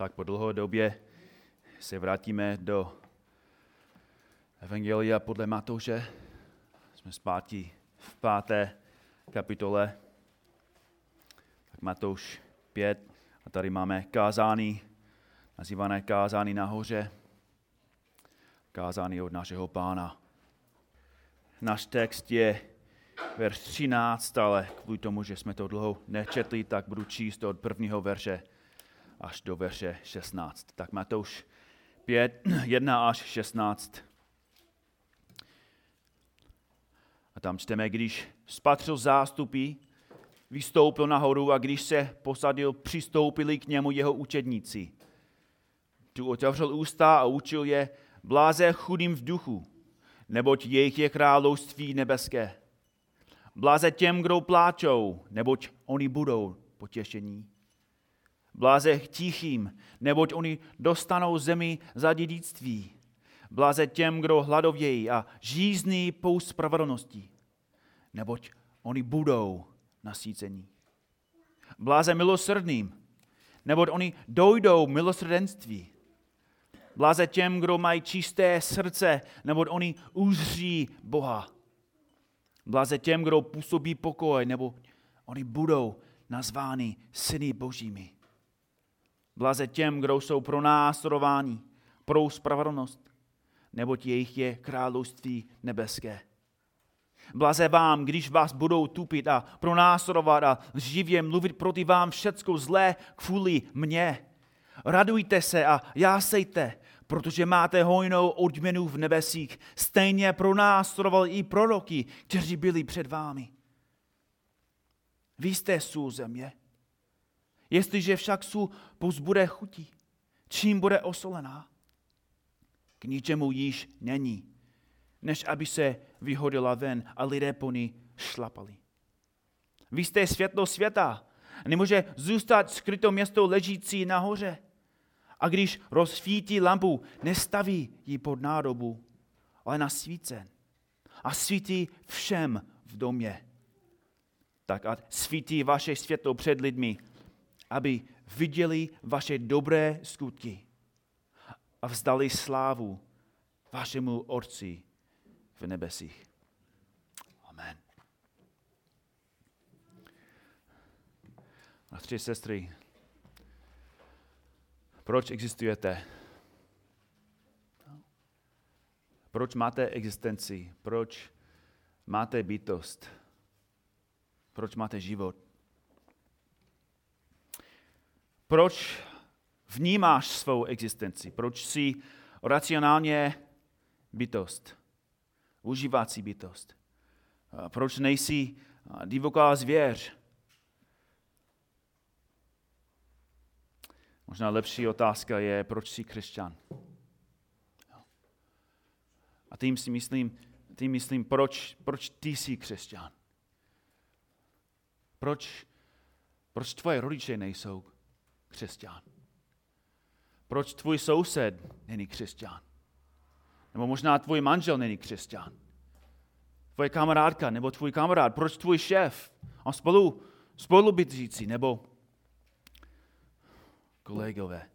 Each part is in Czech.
tak po dlouhé době se vrátíme do Evangelia podle Matouše. Jsme zpátky v páté kapitole. Tak Matouš 5. A tady máme kázání, nazývané kázání nahoře. Kázání od našeho pána. Náš text je verš 13, ale kvůli tomu, že jsme to dlouho nečetli, tak budu číst od prvního verše až do verše 16. Tak Matouš 5, 1 až 16. A tam čteme, když spatřil zástupy, vystoupil nahoru a když se posadil, přistoupili k němu jeho učedníci. Tu otevřel ústa a učil je, bláze chudým v duchu, neboť jejich je království nebeské. Bláze těm, kdo pláčou, neboť oni budou potěšení. Bláze tichým, neboť oni dostanou zemi za dědictví. Bláze těm, kdo hladovějí a žízní pou spravedlnosti, neboť oni budou nasícení. Bláze milosrdným, neboť oni dojdou milosrdenství. Bláze těm, kdo mají čisté srdce, neboť oni uzří Boha. Bláze těm, kdo působí pokoj, nebo oni budou nazváni syny božími. Blaze těm, kdo jsou pro následování, pro spravedlnost, neboť jejich je království nebeské. Blaze vám, když vás budou tupit a pronásledovat a živě mluvit proti vám všecko zlé kvůli mně. Radujte se a jásejte, protože máte hojnou odměnu v nebesích. Stejně pronásledoval i proroky, kteří byli před vámi. Vy jste sůl země. Jestliže však sůl bude chutí, čím bude osolená? K ničemu již není, než aby se vyhodila ven a lidé po ní šlapali. Vy jste světlo světa. Nemůže zůstat skryto město ležící nahoře. A když rozsvítí lampu, nestaví ji pod nádobu, ale na svícen. A svítí všem v domě. Tak a svítí vaše světlo před lidmi, aby viděli vaše dobré skutky a vzdali slávu vašemu Otci v nebesích. Amen. A tři sestry, proč existujete? Proč máte existenci? Proč máte bytost? Proč máte život? Proč vnímáš svou existenci? Proč jsi racionálně bytost? Užívací bytost? Proč nejsi divoká zvěř? Možná lepší otázka je, proč jsi křesťan? A tím si myslím, tím myslím proč, proč ty jsi křesťan? Proč, proč tvoje rodiče nejsou křesťan? Proč tvůj soused není křesťan? Nebo možná tvůj manžel není křesťan? Tvoje kamarádka nebo tvůj kamarád? Proč tvůj šéf a spolu, spolu říci, nebo kolegové?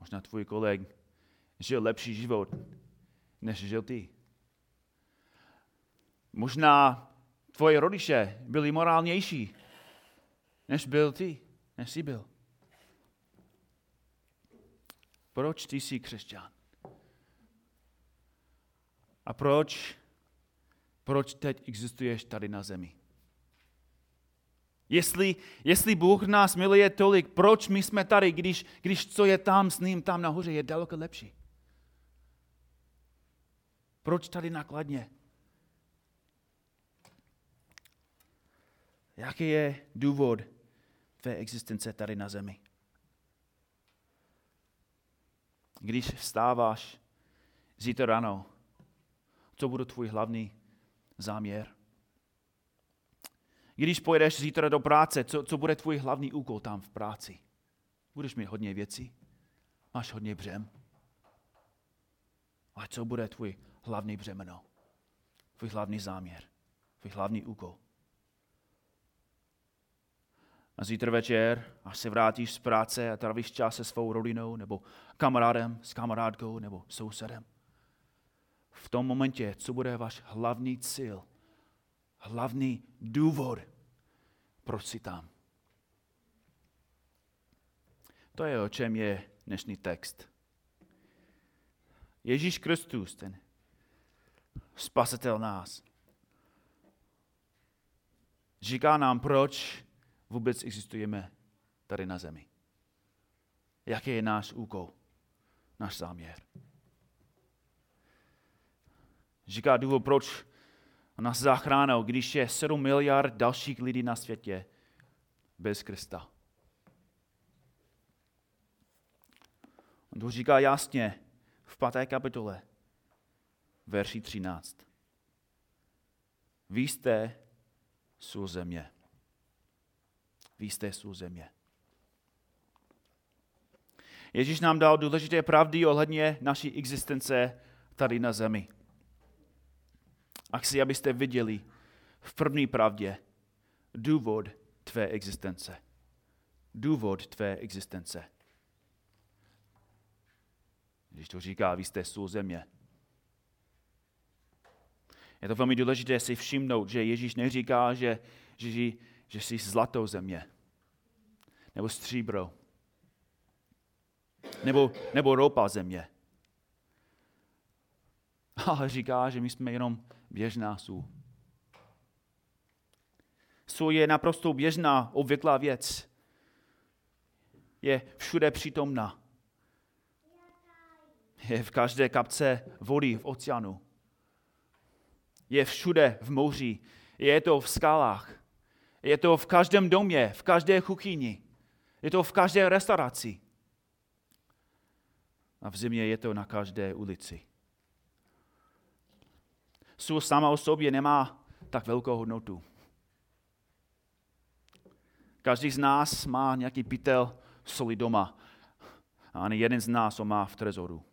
Možná tvůj koleg žil lepší život, než žil ty. Možná tvoje rodiče byli morálnější, než byl ty, než jsi byl. Proč ty jsi křesťan? A proč, proč teď existuješ tady na zemi? Jestli, jestli Bůh nás miluje tolik, proč my jsme tady, když, když co je tam s ním, tam nahoře, je daleko lepší? Proč tady nakladně? Jaký je důvod tvé existence tady na zemi? Když vstáváš zítra ráno, co bude tvůj hlavní záměr? Když pojedeš zítra do práce, co, co bude tvůj hlavní úkol tam v práci? Budeš mít hodně věcí? Máš hodně břem? Ale co bude tvůj hlavní břemeno? Tvůj hlavní záměr? Tvůj hlavní úkol? A zítra večer, až se vrátíš z práce a trávíš čas se svou rodinou, nebo kamarádem, s kamarádkou, nebo sousedem. V tom momentě, co bude váš hlavní cíl, hlavní důvod, proč jsi tam. To je, o čem je dnešní text. Ježíš Kristus, ten spasitel nás, říká nám, proč vůbec existujeme tady na zemi. Jaký je náš úkol, náš záměr. Říká důvod, proč nás zachránil, když je 7 miliard dalších lidí na světě bez Krista. On to říká jasně v páté kapitole, verši 13. Vy jste sůl země. Vy jste sůl země. Ježíš nám dal důležité pravdy ohledně naší existence tady na zemi. A chci, abyste viděli v první pravdě důvod tvé existence. Důvod tvé existence. Když to říká, vy jste sůl země. Je to velmi důležité si všimnout, že Ježíš neříká, že, že, že jsi zlatou země, nebo stříbro, nebo, nebo ropa země. Ale říká, že my jsme jenom běžná sůl. Sůl je naprosto běžná, obvyklá věc. Je všude přítomná. Je v každé kapce vody v oceánu. Je všude v moři. Je to v skalách. Je to v každém domě, v každé kuchyni. Je to v každé restauraci. A v zimě je to na každé ulici. Sůl sama o sobě nemá tak velkou hodnotu. Každý z nás má nějaký pytel soli doma. A ani jeden z nás ho má v trezoru.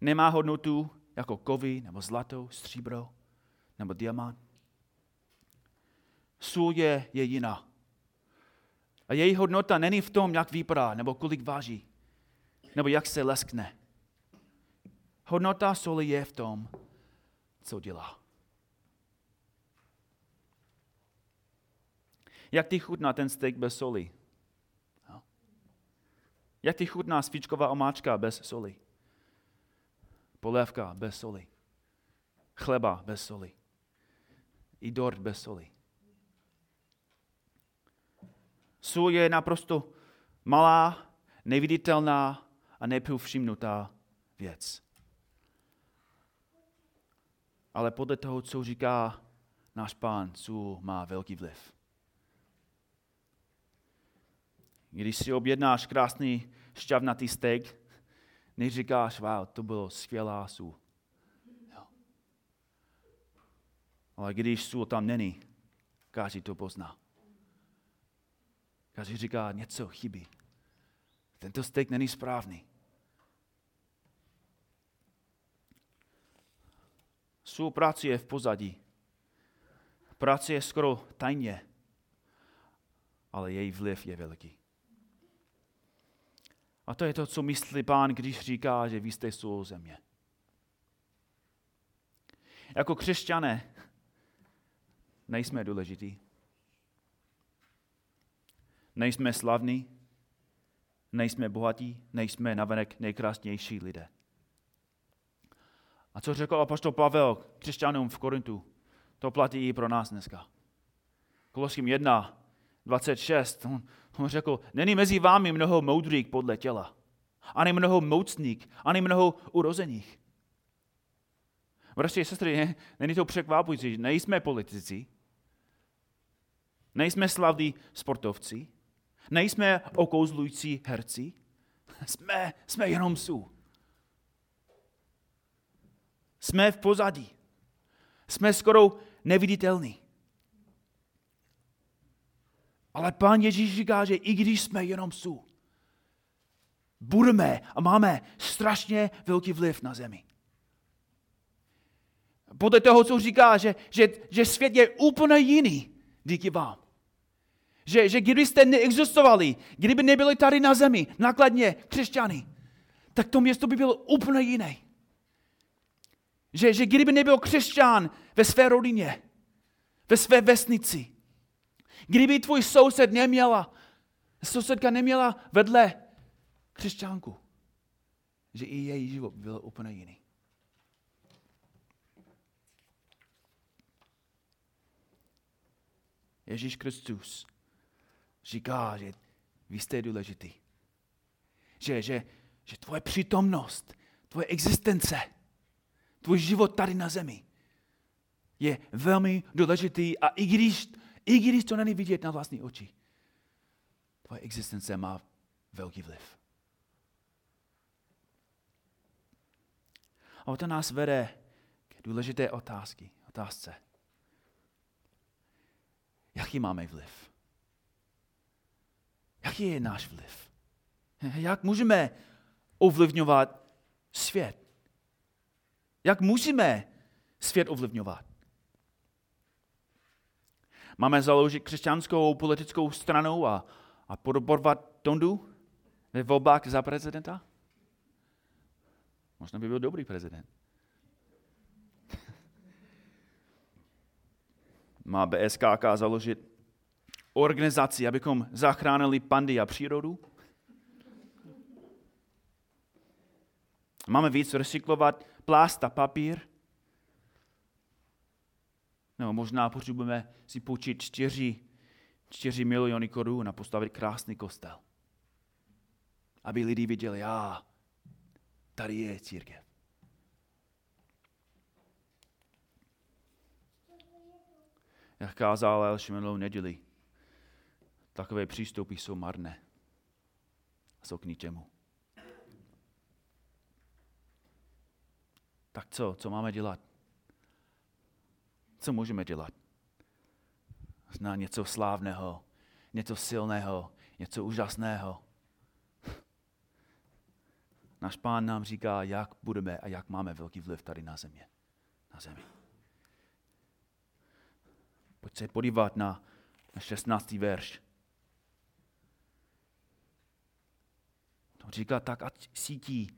Nemá hodnotu jako kovy, nebo zlato, stříbro, nebo diamant. Sůl je, je jiná. A její hodnota není v tom, jak vypadá, nebo kolik váží, nebo jak se leskne. Hodnota soli je v tom, co dělá. Jak ty chutná ten steak bez soli? Jak ty chutná svíčková omáčka bez soli? Polévka bez soli. Chleba bez soli. I dort bez soli. Sůl je naprosto malá, neviditelná a nepovšimnutá věc. Ale podle toho, co říká náš pán, sůl má velký vliv. Když si objednáš krásný šťavnatý steak, neříkáš, wow, to bylo skvělá sůl. Ale když sůl tam není, každý to pozná. Každý říká, něco chybí. Tento steak není správný. Sůl pracuje v pozadí. Pracuje skoro tajně, ale její vliv je veliký. A to je to, co myslí pán, když říká, že vy jste sůl země. Jako křesťané nejsme důležitý. Nejsme slavní, nejsme bohatí, nejsme navenek nejkrásnější lidé. A co řekl apoštol Pavel křesťanům v Korintu, to platí i pro nás dneska. Koloským 1, 26, on, on řekl, není mezi vámi mnoho moudrých podle těla, ani mnoho mocných, ani mnoho urozených. A sestry, není to překvapující, nejsme politici, nejsme slavní sportovci, nejsme okouzlující herci, jsme, jsme jenom sůl. Jsme v pozadí. Jsme skoro neviditelní. Ale pán Ježíš říká, že i když jsme jenom sůl, budeme a máme strašně velký vliv na zemi. Podle toho, co říká, že, že, že svět je úplně jiný díky vám. Že, že kdybyste neexistovali, kdyby nebyli tady na zemi, nakladně křesťany, tak to město by bylo úplně jiné. Že, že kdyby nebyl křesťan ve své rodině, ve své vesnici, kdyby tvůj soused neměla, sousedka neměla vedle křesťanku, že i její život byl úplně jiný. Ježíš Kristus říká, že vy jste důležitý. Že, že, že tvoje přítomnost, tvoje existence, tvůj život tady na zemi je velmi důležitý a i když, i když to není vidět na vlastní oči, tvoje existence má velký vliv. A to nás vede k důležité otázky, otázce. Jaký máme vliv? Jaký je náš vliv? Jak můžeme ovlivňovat svět? Jak můžeme svět ovlivňovat? Máme založit křesťanskou politickou stranu a, a podporovat Tondu ve volbách za prezidenta? Možná by byl dobrý prezident. Má BSKK založit organizaci, abychom zachránili pandy a přírodu? Máme víc recyklovat plast a papír? No, možná potřebujeme si půjčit 4, 4 miliony korun a postavit krásný kostel. Aby lidi viděli, a tady je církev. Jak kázal Elš minulou neděli, takové přístupy jsou marné. Jsou k ničemu. Tak co? Co máme dělat? Co můžeme dělat? Zná něco slávného, něco silného, něco úžasného. Náš pán nám říká, jak budeme a jak máme velký vliv tady na země. Na zemi. Pojď se podívat na, na 16. verš. To říká tak, ať sítí,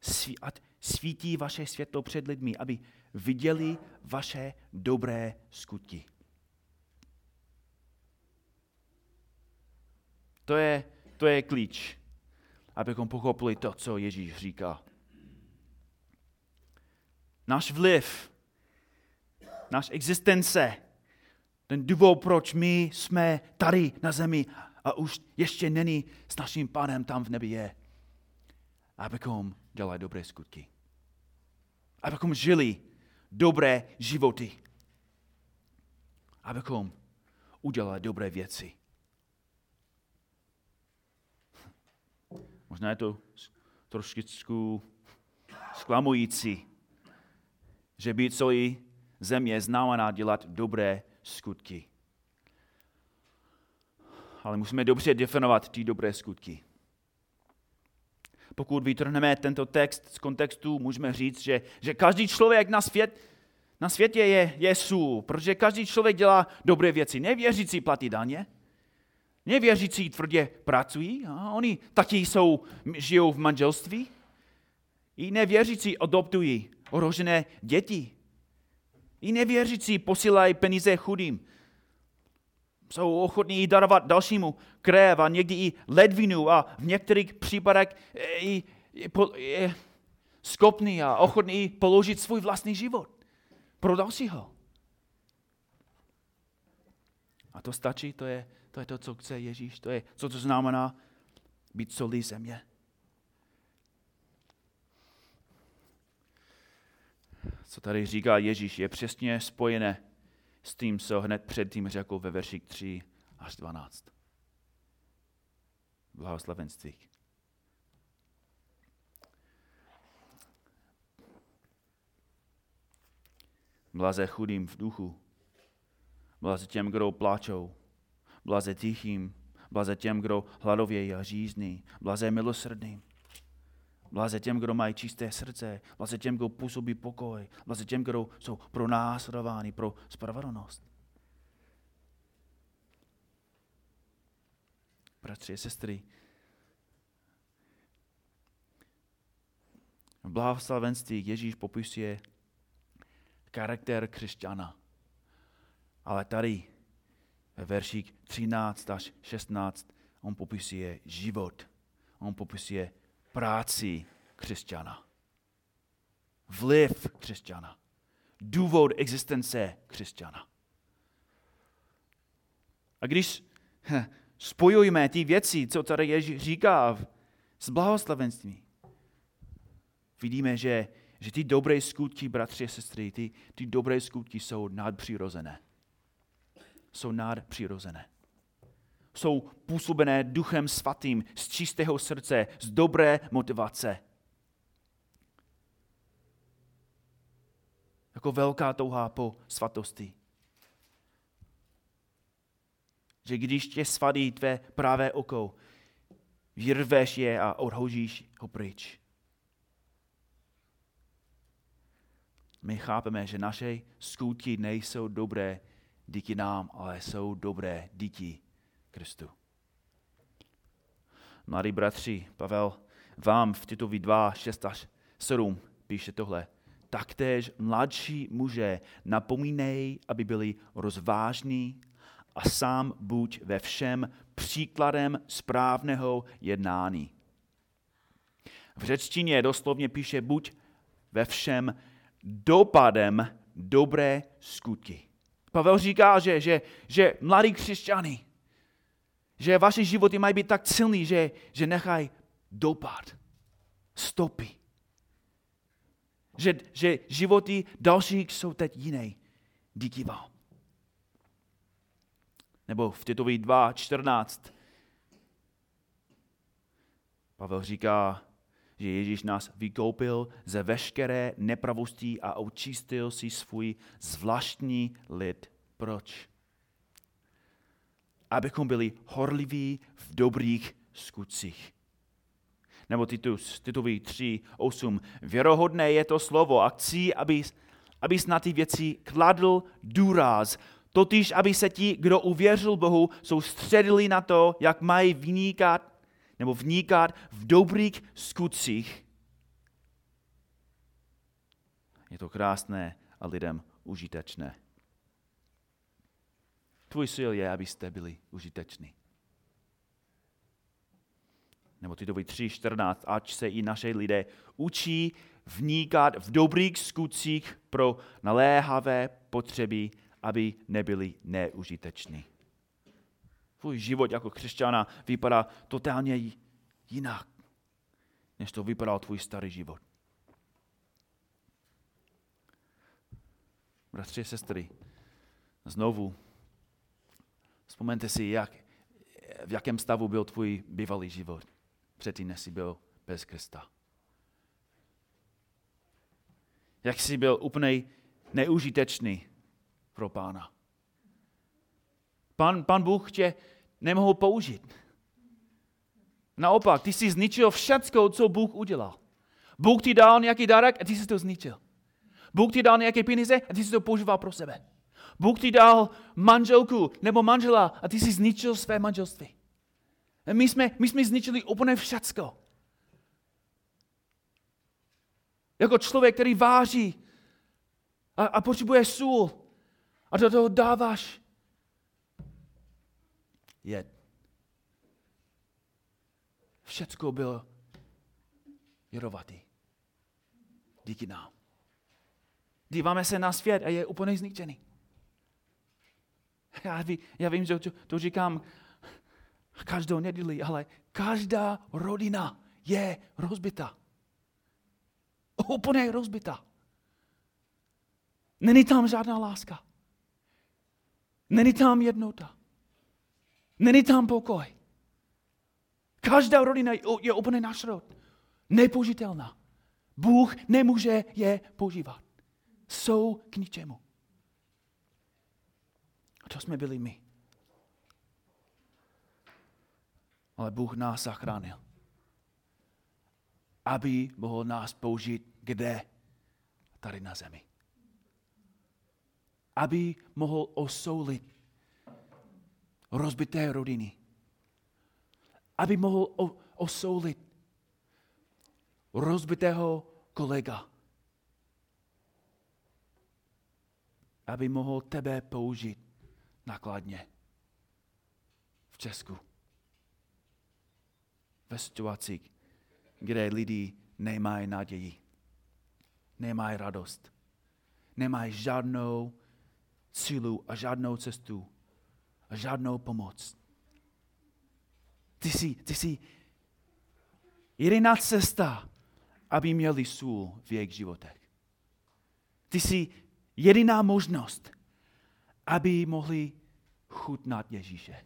sví, ať svítí vaše světlo před lidmi, aby viděli vaše dobré skutky. To je, to je klíč, abychom pochopili to, co Ježíš říká. Náš vliv, náš existence, ten důvod, proč my jsme tady na zemi a už ještě není s naším pánem tam v nebi je, abychom dělali dobré skutky. Abychom žili dobré životy. Abychom udělali dobré věci. Možná je to trošičku sklamující, že být celý země znamená dělat dobré skutky. Ale musíme dobře definovat ty dobré skutky. Pokud vytrhneme tento text z kontextu, můžeme říct, že, že každý člověk na, svět, na světě je, je sůl, protože každý člověk dělá dobré věci. Nevěřící platí daně, nevěřící tvrdě pracují, a oni taky jsou, žijou v manželství. I nevěřící adoptují ohrožené děti. I nevěřící posílají peníze chudým. Jsou ochotní darovat dalšímu krev a někdy i ledvinu a v některých případech i, i, i schopný a ochotný položit svůj vlastní život pro dalšího. A to stačí, to je, to je to, co chce Ježíš, to je, co to znamená být solí země. co tady říká Ježíš, je přesně spojené s tím, co hned předtím řekl ve verších 3 až 12. Blahoslavenství. Blaze chudým v duchu, blaze těm, kdo pláčou, blaze tichým, blaze těm, kdo hladovějí a řízný, blaze milosrdným, Blaze těm, kdo mají čisté srdce, blaze těm, kdo působí pokoj, blaze těm, kdo jsou pro následováni, pro spravedlnost. bratři a sestry. V blahoslavenství Ježíš popisuje charakter křesťana. Ale tady ve verších 13 až 16 on popisuje život. On popisuje práci křesťana. Vliv křesťana. Důvod existence křesťana. A když spojujeme ty věci, co tady Ježíš říká s blahoslavenstvím, vidíme, že, že ty dobré skutky, bratři a sestry, ty, ty dobré skutky jsou nadpřirozené. Jsou nadpřirozené. Jsou působené duchem svatým, z čistého srdce, z dobré motivace. Jako velká touha po svatosti. Že když tě svadí tvé pravé oko, vyrveš je a odhožíš ho pryč. My chápeme, že naše skutky nejsou dobré díky nám, ale jsou dobré díky Kristu. Mladí bratři, Pavel vám v Titovi 2, 6 až 7 píše tohle. Taktéž mladší muže napomínej, aby byli rozvážní a sám buď ve všem příkladem správného jednání. V řečtině doslovně píše buď ve všem dopadem dobré skutky. Pavel říká, že, že, že mladí křesťany, že vaše životy mají být tak silný, že, že nechají dopad, stopy. Že, že životy dalších jsou teď jiné díky vám. Nebo v Titovi 2.14 Pavel říká, že Ježíš nás vykoupil ze veškeré nepravosti a očistil si svůj zvláštní lid. Proč? Abychom byli horliví v dobrých skutcích. Nebo Titus, Titovi 3, 8. Věrohodné je to slovo a chci, abys, abys na ty věci kladl důraz, totiž aby se ti, kdo uvěřil Bohu, soustředili na to, jak mají vynikat nebo vníkat v dobrých skutcích. Je to krásné a lidem užitečné. Tvůj sil je, abyste byli užiteční. Nebo Titovi 3.14, ať se i naše lidé učí vníkat v dobrých skutcích pro naléhavé potřeby, aby nebyli neužiteční tvůj život jako křesťana vypadá totálně jinak, než to vypadal tvůj starý život. Bratři a sestry, znovu, vzpomeňte si, jak, v jakém stavu byl tvůj bývalý život, předtím, než jsi byl bez Krista. Jak jsi byl úplně neužitečný pro pána. Pan, pan Bůh tě nemohl použít. Naopak, ty jsi zničil všecko, co Bůh udělal. Bůh ti dal nějaký darek a ty jsi to zničil. Bůh ti dal nějaké peníze a ty jsi to používal pro sebe. Bůh ti dal manželku nebo manžela a ty jsi zničil své manželství. My jsme, my jsme zničili úplně všecko. Jako člověk, který váží a, a potřebuje sůl a do toho dáváš jed. Všecko bylo jedovatý. Díky nám. Díváme se na svět a je úplně zničený. Já, ví, já vím, že to, to říkám každou neděli, ale každá rodina je rozbita. Úplně rozbita. Není tam žádná láska. Není tam jednota. Není tam pokoj. Každá rodina je úplně našrot. Nepoužitelná. Bůh nemůže je používat. Jsou k ničemu. To jsme byli my. Ale Bůh nás zachránil. Aby mohl nás použít kde? Tady na zemi. Aby mohl osoulit rozbité rodiny. aby mohl osoulit rozbitého kolega. Aby mohl tebe použít nakladně v Česku. Ve situaci, kde lidi nemají naději, nemají radost, nemají žádnou sílu a žádnou cestu a žádnou pomoc. Ty jsi, ty jsi jediná cesta, aby měli sůl v jejich životech. Ty jsi jediná možnost, aby mohli chutnat Ježíše.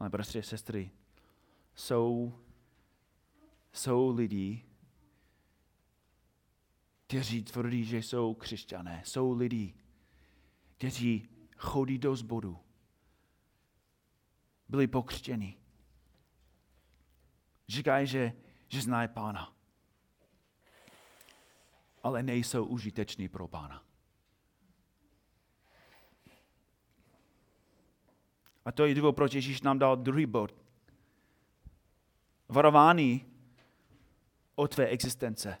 Ale bratři a sestry, jsou, jsou lidi, kteří tvrdí, že jsou křesťané. Jsou lidi, kteří chodí do zboru. Byli pokřtěni. Říkají, že, že znají pána. Ale nejsou užiteční pro pána. A to je důvod, proč Ježíš nám dal druhý bod. Varování o tvé existence.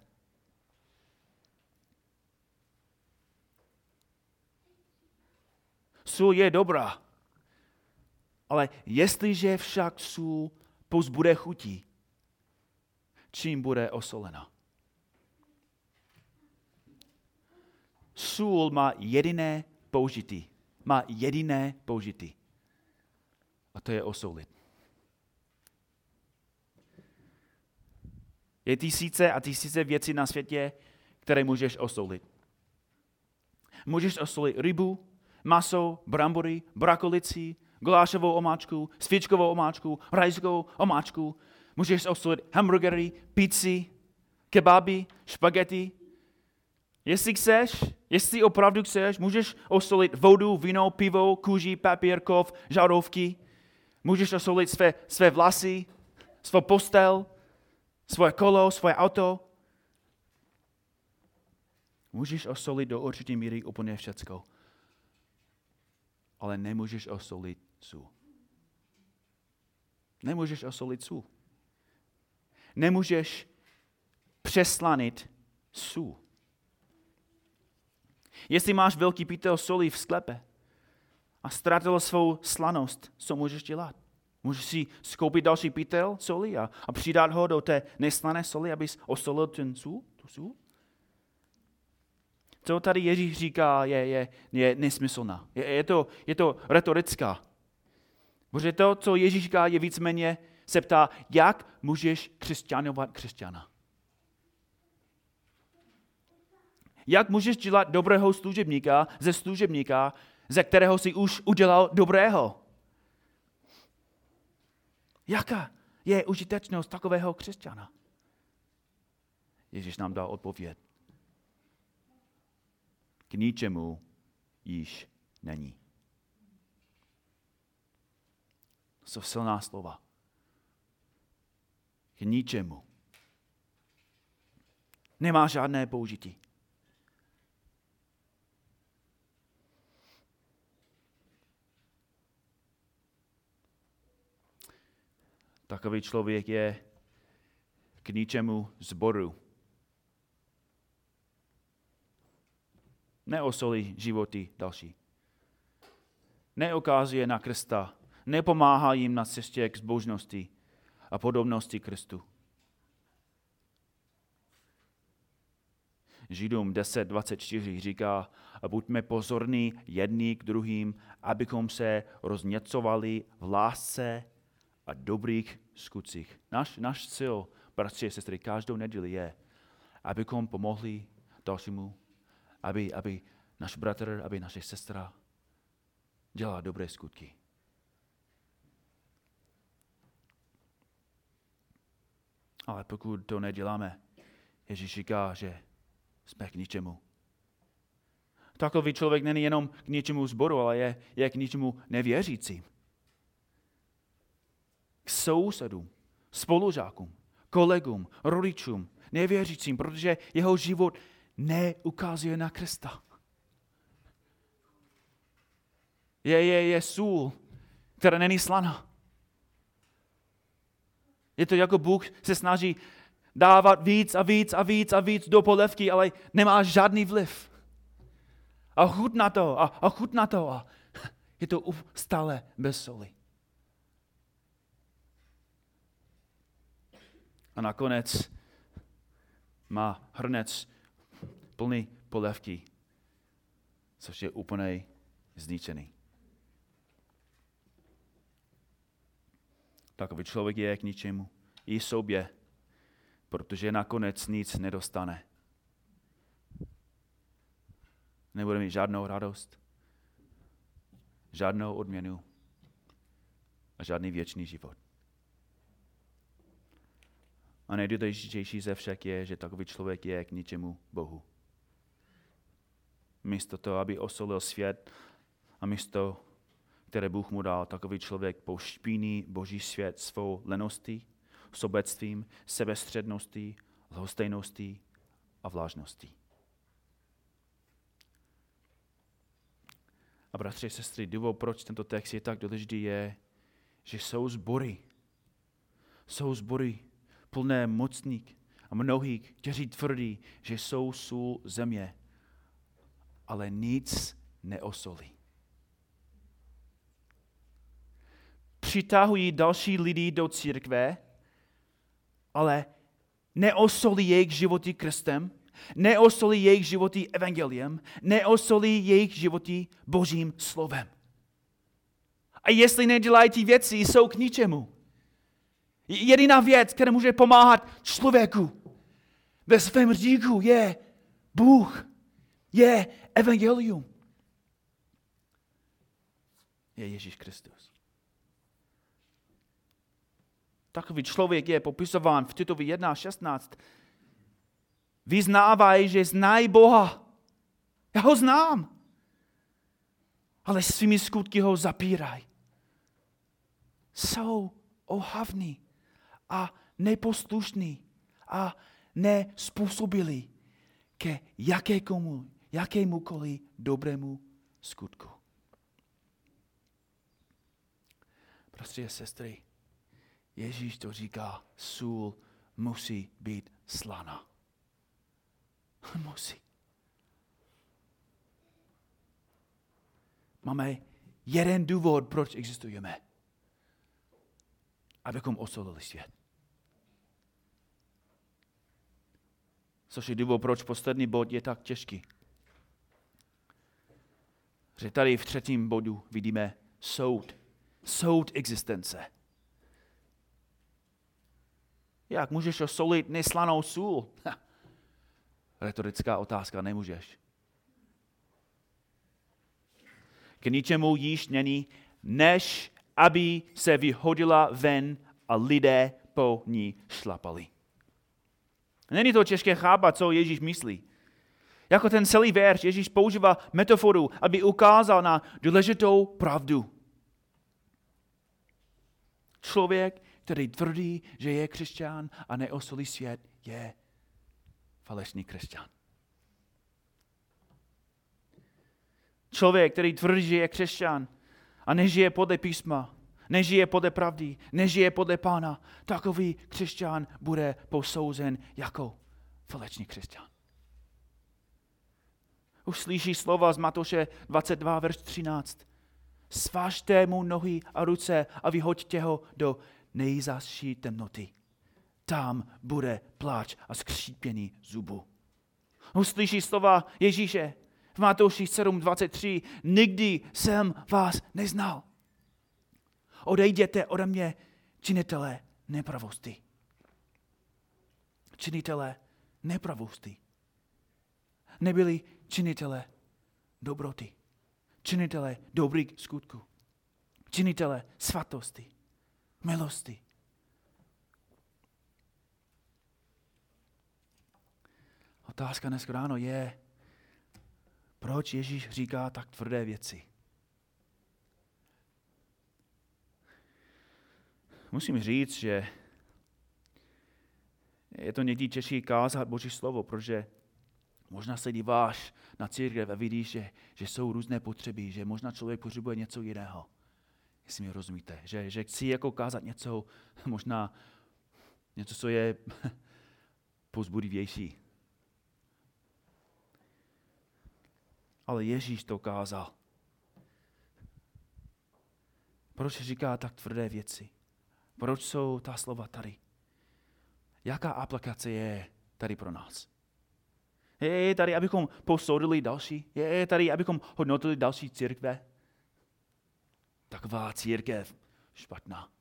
Sůl je dobrá, ale jestliže však sůl pozbude chutí, čím bude osolena? Sůl má jediné použití. Má jediné použití. A to je osolit. Je tisíce a tisíce věcí na světě, které můžeš osolit. Můžeš osolit rybu, maso, brambory, brakolici, gulášovou omáčku, svíčkovou omáčku, rajskou omáčku. Můžeš osolit hamburgery, pizzy, kebaby, špagety. Jestli chceš, jestli opravdu chceš, můžeš osolit vodu, víno, pivo, kůži, papír, kov, žárovky. Můžeš osolit své, své vlasy, svou postel, svoje kolo, svoje auto. Můžeš osolit do určité míry úplně všecko. Ale nemůžeš osolit sůl. Nemůžeš osolit sůl. Nemůžeš přeslanit sůl. Jestli máš velký pytel soli v sklepe a ztratil svou slanost, co můžeš dělat? Můžeš si skoupit další pytel soli a, a přidat ho do té neslané soli, abys osolil ten sůl, tu sůl? Co tady Ježíš říká, je, je, je nesmyslná. Je, je, to, je to retorická. Protože to, co Ježíš říká, je víceméně se ptá, jak můžeš křesťanovat křesťana. Jak můžeš dělat dobrého služebníka ze služebníka, ze kterého si už udělal dobrého? Jaká je užitečnost takového křesťana? Ježíš nám dal odpověď. K ničemu již není. Jsou silná slova. K ničemu. Nemá žádné použití. Takový člověk je k ničemu zboru. Neosolí životy další. Neokázuje na Krista. Nepomáhá jim na cestě k zbožnosti a podobnosti Kristu. Židům 10.24 říká, a buďme pozorní jedni k druhým, abychom se rozněcovali v lásce a dobrých skutcích. Náš, náš cíl, bratři a sestry, každou neděli je, abychom pomohli dalšímu, aby, aby náš bratr, aby naše sestra dělala dobré skutky. Ale pokud to neděláme, Ježíš říká, že jsme k ničemu. Takový člověk není jenom k ničemu zboru, ale je, je k ničemu nevěřícím k sousedům, spolužákům, kolegům, rodičům, nevěřícím, protože jeho život neukazuje na Krista. je, je, je sůl, která není slaná. Je to jako Bůh se snaží dávat víc a víc a víc a víc do polevky, ale nemá žádný vliv. A chut na to, a, a chut na to. A je to stále bez soli. A nakonec má hrnec plný polevky, což je úplně zničený. Takový člověk je k ničemu. I sobě, protože nakonec nic nedostane. Nebude mít žádnou radost, žádnou odměnu a žádný věčný život. A nejdůležitější ze však je, že takový člověk je k ničemu Bohu. Místo toho, aby osolil svět a místo, které Bůh mu dal, takový člověk pošpíní Boží svět svou leností, sobectvím, sebestředností, lhostejností a vlážností. A bratři a sestry, důvod, proč tento text je tak důležitý, je, že jsou zbory. Jsou zbory plné mocník a mnohý, kteří tvrdí, že jsou sůl země, ale nic neosolí. Přitahují další lidi do církve, ale neosolí jejich životy krstem, neosolí jejich životy evangeliem, neosolí jejich životy božím slovem. A jestli nedělají ty věci, jsou k ničemu. Jediná věc, která může pomáhat člověku ve svém říku, je Bůh, je evangelium. Je Ježíš Kristus. Takový člověk je popisován v Titovi 1.16. Vyznávají, že znají Boha. Já ho znám. Ale svými skutky ho zapírají. Jsou ohavní a neposlušní a nespůsobili ke jakékomu, jakémukoliv dobrému skutku. Prostě sestry, Ježíš to říká, sůl musí být slaná. Musí. Máme jeden důvod, proč existujeme. Abychom osolili svět. Což je důvod, proč poslední bod je tak těžký. Že tady v třetím bodu vidíme soud. Soud existence. Jak můžeš osolit neslanou sůl? Ha. Retorická otázka, nemůžeš. K ničemu již není, než aby se vyhodila ven a lidé po ní šlapali. Není to těžké chápat, co Ježíš myslí. Jako ten celý verš Ježíš používá metaforu, aby ukázal na důležitou pravdu. Člověk, který tvrdí, že je křesťan a neosolí svět, je falešný křesťan. Člověk, který tvrdí, že je křesťan a nežije podle písma, nežije podle pravdy, nežije podle pána, takový křesťan bude posouzen jako falešný křesťan. Už slyší slova z Matoše 22, verš 13. Svažte mu nohy a ruce a vyhoďte ho do nejzasší temnoty. Tam bude pláč a skřípění zubu. Uslyší slova Ježíše v Matouši 7.23. Nikdy jsem vás neznal. Odejděte ode mě, činitelé nepravosti. Činitelé nepravosti. Nebyli činitelé dobroty. Činitelé dobrých skutků. Činitelé svatosti milosti. Otázka dnes ráno je, proč Ježíš říká tak tvrdé věci. Musím říct, že je to někdy těžší kázat Boží slovo, protože Možná se díváš na církev a vidíš, že, že jsou různé potřeby, že možná člověk potřebuje něco jiného. Jestli mi rozumíte, že, že chci jako kázat něco, možná něco, co je pozbudivější. Ale Ježíš to kázal. Proč říká tak tvrdé věci? Proč jsou ta slova tady? Jaká aplikace je tady pro nás? Je tady, abychom posoudili další? Je tady, abychom hodnotili další církve? Taková církev špatná.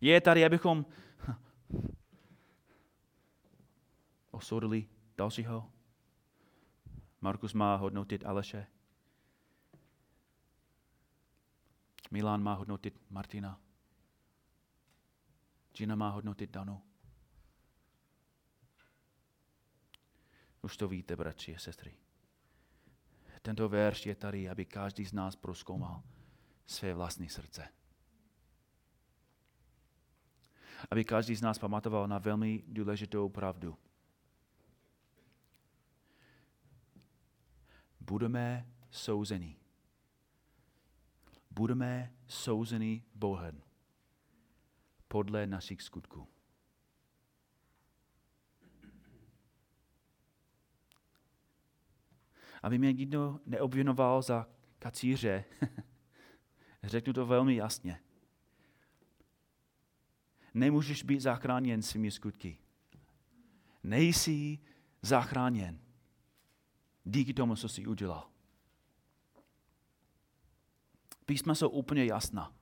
Je tady, abychom osoudili dalšího? Markus má hodnotit Aleše. Milan má hodnotit Martina. Gina má hodnotit Danu. Už to víte, bratři a sestry. Tento verš je tady, aby každý z nás proskoumal své vlastní srdce. Aby každý z nás pamatoval na velmi důležitou pravdu. Budeme souzeni. Budeme souzeni Bohem podle našich skutků. aby mě nikdo neobvinoval za kacíře. Řeknu to velmi jasně. Nemůžeš být zachráněn svými skutky. Nejsi zachráněn díky tomu, co jsi udělal. Písma jsou úplně jasná.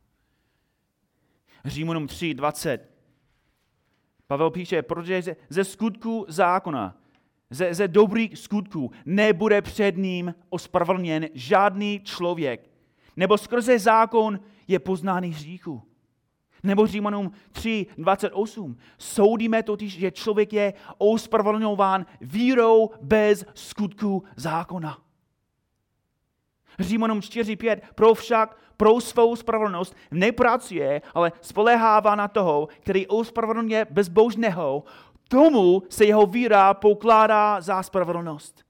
Římanům 3, 20. Pavel píše, protože ze skutku zákona ze, ze dobrých skutků nebude před ním ospravedlněn žádný člověk, nebo skrze zákon je poznáný hříchu. Nebo Římanům 3, 28. Soudíme totiž, že člověk je ospravedlňován vírou bez skutku zákona. Římanům 4.5. Pro však pro svou spravedlnost nepracuje, ale spolehává na toho, který ospravedlňuje bezbožného, tomu se jeho víra pokládá za spravedlnost.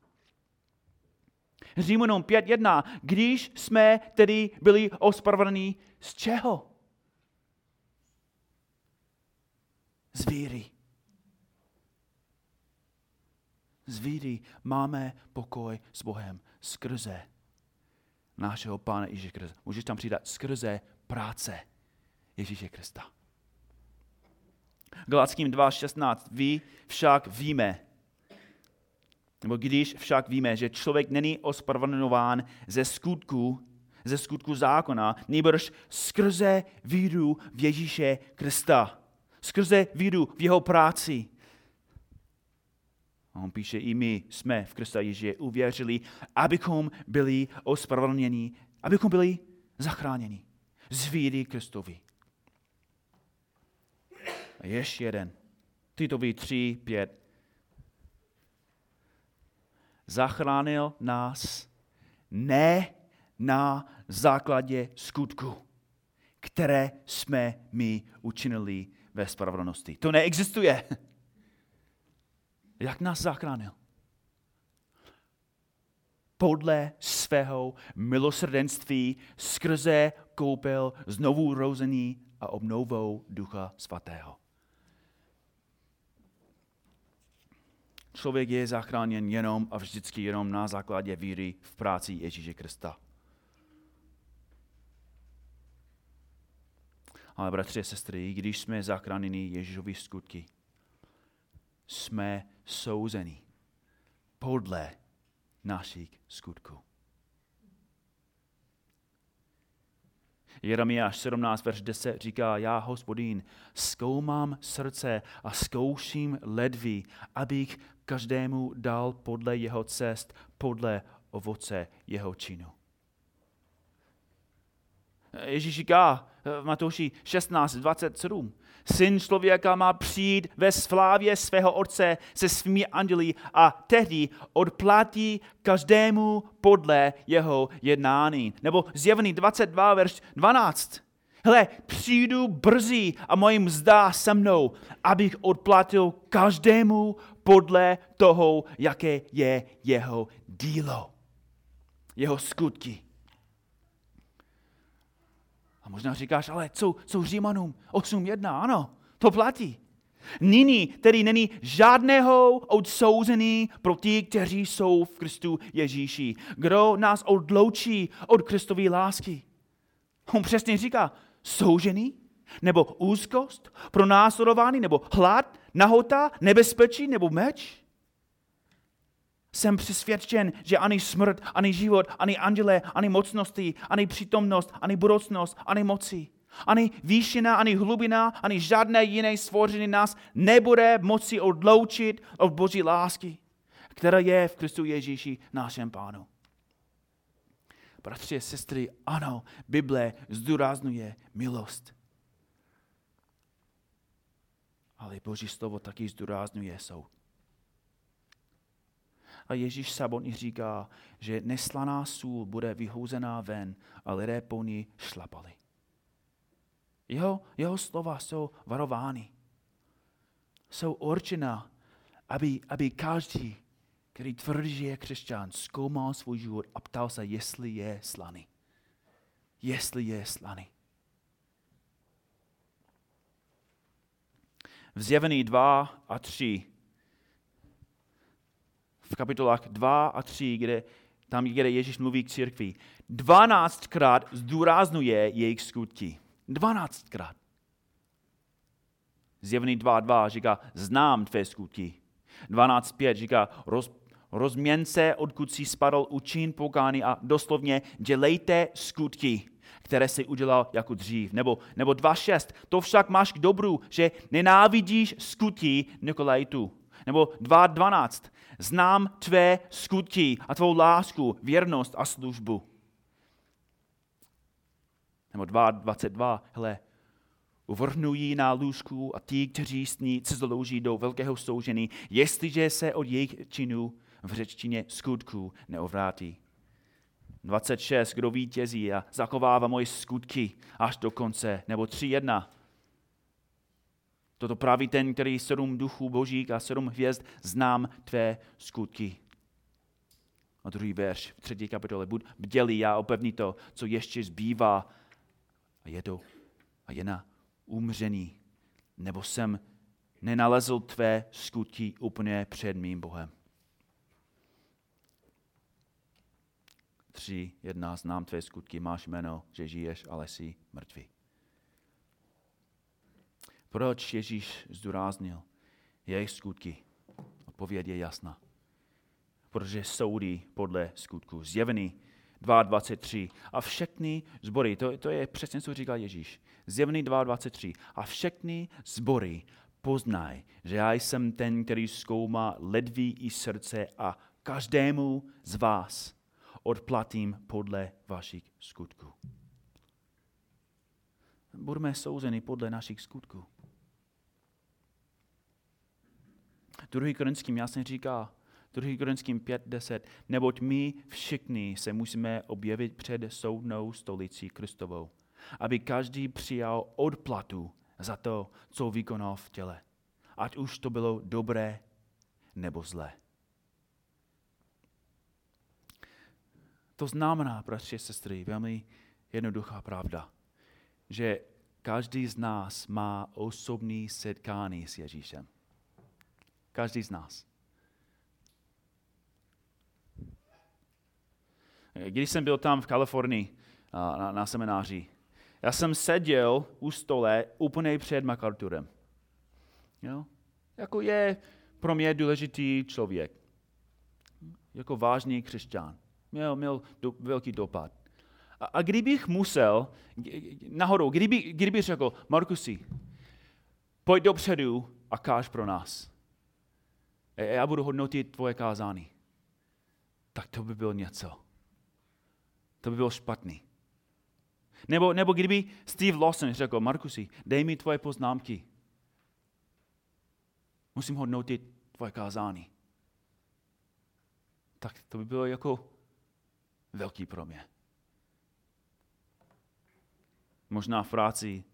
Římanům 5.1. Když jsme tedy byli ospravedlní, z čeho? Z víry. Z víry máme pokoj s Bohem skrze našeho Pána Ježíše Krista. Můžeš tam přidat skrze práce Ježíše Krista. Galackým 2.16. Vy však víme, nebo když však víme, že člověk není ospravedlňován ze skutku, ze skutku zákona, nejbrž skrze víru v Ježíše Krista. Skrze víru v jeho práci. A on píše, i my jsme v Krista Ježíše uvěřili, abychom byli ospravedlněni, abychom byli zachráněni z víry Kristovi. A ještě jeden. Titový tři, pět. Zachránil nás ne na základě skutku, které jsme my učinili ve spravedlnosti. To neexistuje. Jak nás zachránil? Podle svého milosrdenství skrze koupel znovu rození a obnovou Ducha Svatého. Člověk je zachráněn jenom a vždycky jenom na základě víry v práci Ježíše Krista. Ale bratři a sestry, když jsme zachráněni Ježíšovi skutky, jsme souzeni podle našich skutků. Jeremiáš 17, verš 10 říká, já hospodín, zkoumám srdce a zkouším ledví, abych každému dal podle jeho cest, podle ovoce jeho činu. Ježíš říká v Matouši 16, 27, Syn člověka má přijít ve slávě svého otce se svými anděli a tehdy odplatí každému podle jeho jednání. Nebo zjevný 22, verš 12. Hele, přijdu brzy a moje mzda se mnou, abych odplatil každému podle toho, jaké je jeho dílo, jeho skutky. A možná říkáš, ale co, co Římanům 8.1, ano, to platí. Nyní tedy není žádného odsouzení pro ty, kteří jsou v Kristu Ježíši. Kdo nás odloučí od Kristovy lásky? On přesně říká, soužený, nebo úzkost, pronásledování, nebo hlad, nahota, nebezpečí, nebo meč? Jsem přesvědčen, že ani smrt, ani život, ani anděle, ani mocnosti, ani přítomnost, ani budoucnost, ani moci, ani výšina, ani hlubina, ani žádné jiné stvoření nás nebude moci odloučit od Boží lásky, která je v Kristu Ježíši, našem Pánu. Bratři a sestry, ano, Bible zdůraznuje milost. Ale Boží slovo taky zdůraznuje soud. A Ježíš samotný říká, že neslaná sůl bude vyhouzená ven a lidé po ní šlapali. Jeho, jeho slova jsou varovány. Jsou určená, aby, aby každý, který tvrdí, že je křesťan, zkoumal svůj život a ptal se, jestli je slaný. Jestli je slaný. V zjevení 2 a 3 v kapitolách 2 a 3, kde tam, kde Ježíš mluví k církvi, dvanáctkrát zdůraznuje jejich skutky. Dvanáctkrát. Zjevný 2.2 říká, znám tvé skutky. 12.5 říká, roz, rozměn se, odkud si spadl učin pokány a doslovně dělejte skutky, které si udělal jako dřív. Nebo, nebo 2.6, to však máš k dobru, že nenávidíš skutky Nikolajtu. Nebo 2.12, znám tvé skutky a tvou lásku, věrnost a službu. Nebo 2.22, hele, uvrhnují na lůžku a ti, kteří s ní založí do velkého soužení, jestliže se od jejich činů v řečtině skutku neovrátí. 26, kdo vítězí a zachovává moje skutky až do konce. Nebo 3.1, Toto praví ten, který sedm duchů božích a sedm hvězd znám tvé skutky. A druhý verš v třetí kapitole. Buď bdělý a opevni to, co ještě zbývá. A je to a je na umření. Nebo jsem nenalezl tvé skutky úplně před mým Bohem. Tři, jedna, znám tvé skutky, máš jméno, že žiješ, ale jsi mrtvý. Proč Ježíš zdůraznil jejich skutky? Odpověď je jasná. Protože soudí podle skutku. Zjevný 2.23. A všechny zbory, to, to je přesně, co říká Ježíš. Zjevný 2.23. A všechny zbory poznaj, že já jsem ten, který zkoumá ledví i srdce a každému z vás odplatím podle vašich skutků. Budeme souzeni podle našich skutků. 2. Korinským jasně říká, 2. Korinským 5.10, neboť my všichni se musíme objevit před soudnou stolicí Kristovou, aby každý přijal odplatu za to, co vykonal v těle. Ať už to bylo dobré nebo zlé. To znamená, bratři a sestry, velmi jednoduchá pravda, že každý z nás má osobní setkání s Ježíšem. Každý z nás. Když jsem byl tam v Kalifornii na, na semináři, já jsem seděl u stole úplně před MacArthurem. Jo? Jako je pro mě důležitý člověk. Jako vážný křesťan. Měl, měl do, velký dopad. A, a kdybych musel, nahoru, kdyby, kdybych řekl, Markusi, pojď dopředu a káž pro nás já budu hodnotit tvoje kázání. Tak to by bylo něco. To by bylo špatný. Nebo, nebo kdyby Steve Lawson řekl, Markusi, dej mi tvoje poznámky. Musím hodnotit tvoje kázání. Tak to by bylo jako velký pro mě. Možná v práci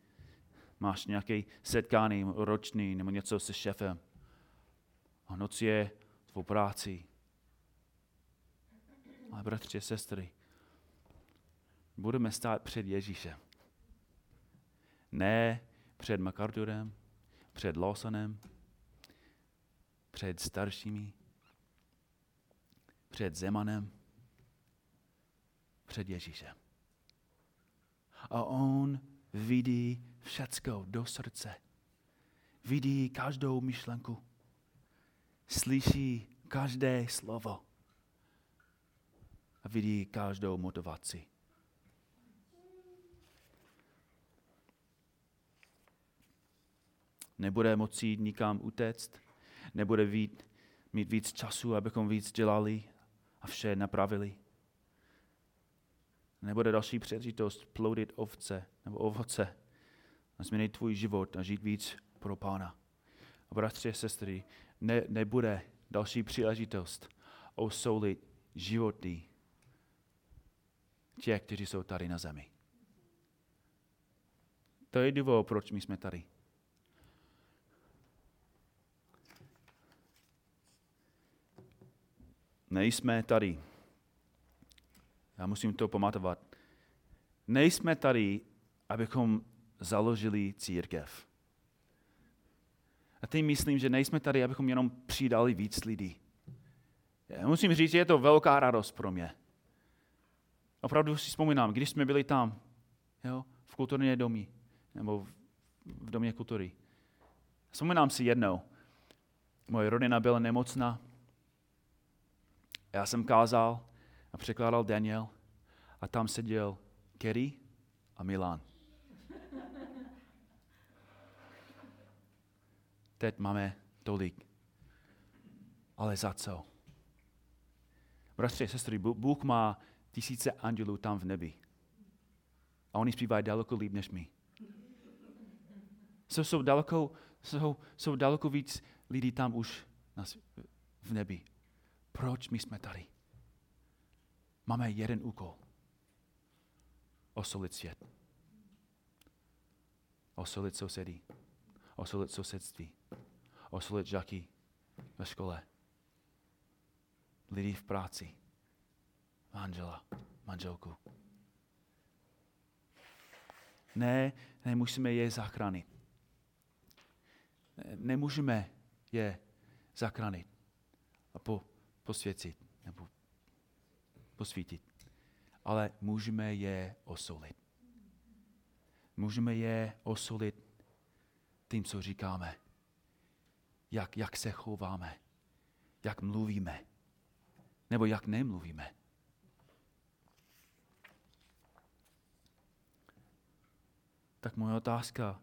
máš nějaké setkání roční nebo něco se šefem. A noc je tvou práci. Ale bratři a sestry, budeme stát před Ježíšem. Ne před MacArthurem, před Lawsonem, před staršími, před Zemanem, před Ježíšem. A on vidí všecko do srdce. Vidí každou myšlenku. Slyší každé slovo. A vidí každou motivaci. Nebude moci nikam utéct, nebude mít, mít víc času, abychom víc dělali a vše napravili. Nebude další příležitost plodit ovce nebo ovoce a změnit tvůj život a žít víc pro Pána. A bratři a sestry, ne, nebude další příležitost osoulit životy těch, kteří jsou tady na zemi. To je důvod, proč my jsme tady. Nejsme tady. Já musím to pamatovat. Nejsme tady, abychom založili církev. A tím myslím, že nejsme tady, abychom jenom přidali víc lidí. Já musím říct, že je to velká radost pro mě. Opravdu si vzpomínám, když jsme byli tam, jo, v kulturní domě, nebo v domě kultury. Vzpomínám si jednou, moje rodina byla nemocná, já jsem kázal a překládal Daniel a tam seděl Kerry a Milan. Teď máme tolik. Ale za co? Bratři sestry, Bůh má tisíce andělů tam v nebi. A oni zpívají daleko líp než my. Jsou, jsou, daleko, jsou, jsou daleko víc lidí tam už v nebi. Proč my jsme tady? Máme jeden úkol. Osolit svět. Osolit sousedy. Osolit sousedství. Osolit žaky ve škole. Lidi v práci. Manžela, manželku. Ne, nemusíme je zachránit. Nemůžeme je zachránit. A po, posvěcit nebo posvítit. Ale můžeme je osolit. Můžeme je osolit tím, co říkáme. Jak, jak se chováme. Jak mluvíme. Nebo jak nemluvíme. Tak moje otázka,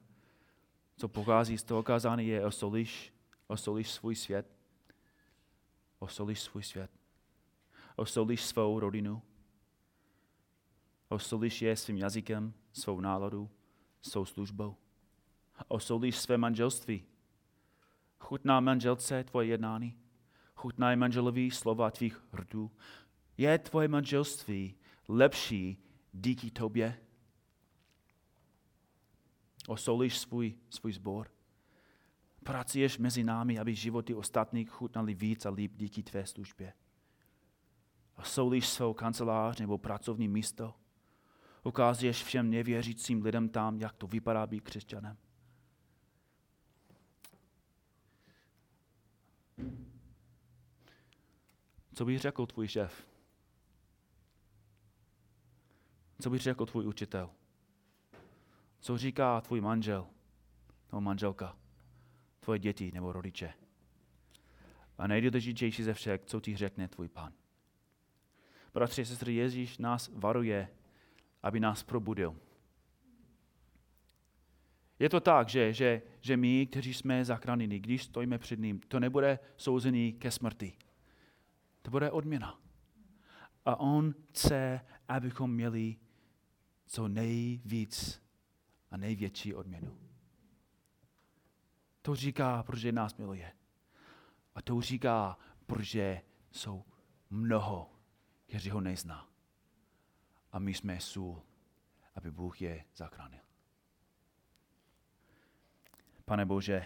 co pochází z toho kázání, je osolíš, osolíš svůj svět Osolíš svůj svět. Osolíš svou rodinu. Osolíš je svým jazykem, svou náladou, svou službou. Osolíš své manželství. Chutná manželce tvoje jednání. Chutná manželovi slova tvých hrtů. Je tvoje manželství lepší díky tobě? Osolíš svůj, svůj zbor. Pracuješ mezi námi, aby životy ostatních chutnali víc a líp díky tvé službě. A soulíš svou kancelář nebo pracovní místo. Ukázuješ všem nevěřícím lidem tam, jak to vypadá být křesťanem. Co by řekl tvůj šéf? Co by řekl tvůj učitel? Co říká tvůj manžel nebo manželka? tvoje děti nebo rodiče. A nejdůležitější ze všech, co ti řekne tvůj pán. Bratři a sestry, Ježíš nás varuje, aby nás probudil. Je to tak, že, že, že my, kteří jsme zachráněni, když stojíme před ním, to nebude souzení ke smrti. To bude odměna. A on chce, abychom měli co nejvíc a největší odměnu. To říká, protože nás miluje. A to říká, protože jsou mnoho, kteří ho nezná. A my jsme sůl aby Bůh je zachránil. Pane Bože,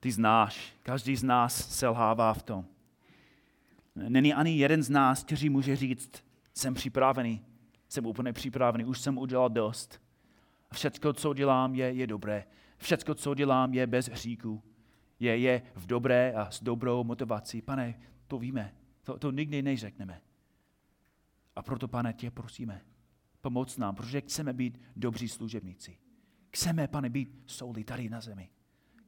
ty znáš, každý z nás selhává v tom. Není ani jeden z nás, kteří může říct, jsem připravený, jsem úplně připravený, už jsem udělal dost. Všecko, co dělám, je, je dobré. Všecko, co dělám, je bez hříku. Je, je v dobré a s dobrou motivací. Pane, to víme. To, to nikdy neřekneme. A proto, pane, tě prosíme, pomoc nám, protože chceme být dobří služebníci. Chceme, pane, být soli tady na zemi.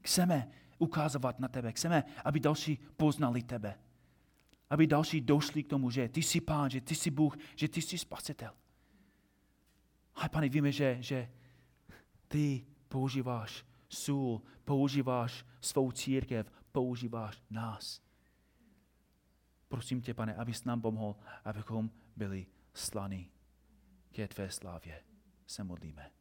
Chceme ukázovat na tebe. Chceme, aby další poznali tebe. Aby další došli k tomu, že ty jsi pán, že ty jsi Bůh, že ty jsi spasitel. A pane, víme, že, že ty používáš sůl, používáš svou církev, používáš nás. Prosím tě, pane, abys nám pomohl, abychom byli slaní ke tvé slávě. Se modlíme.